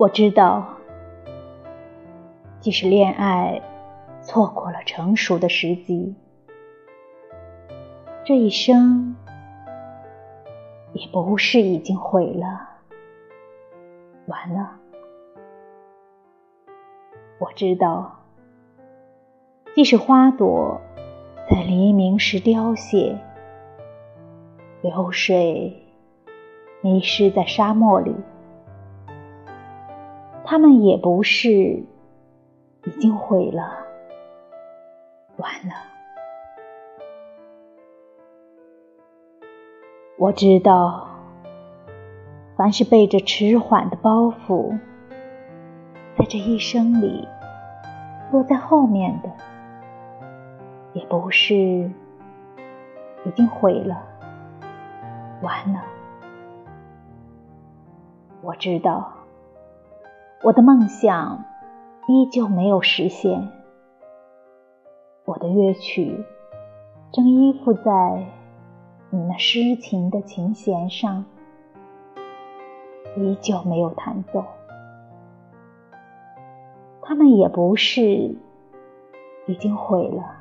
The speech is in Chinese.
我知道，即使恋爱错过了成熟的时机，这一生也不是已经毁了、完了。我知道，即使花朵在黎明时凋谢，流水迷失在沙漠里。他们也不是已经毁了、完了。我知道，凡是背着迟缓的包袱，在这一生里落在后面的，也不是已经毁了、完了。我知道。我的梦想依旧没有实现，我的乐曲正依附在你那诗情的琴弦上，依旧没有弹奏。他们也不是已经毁了。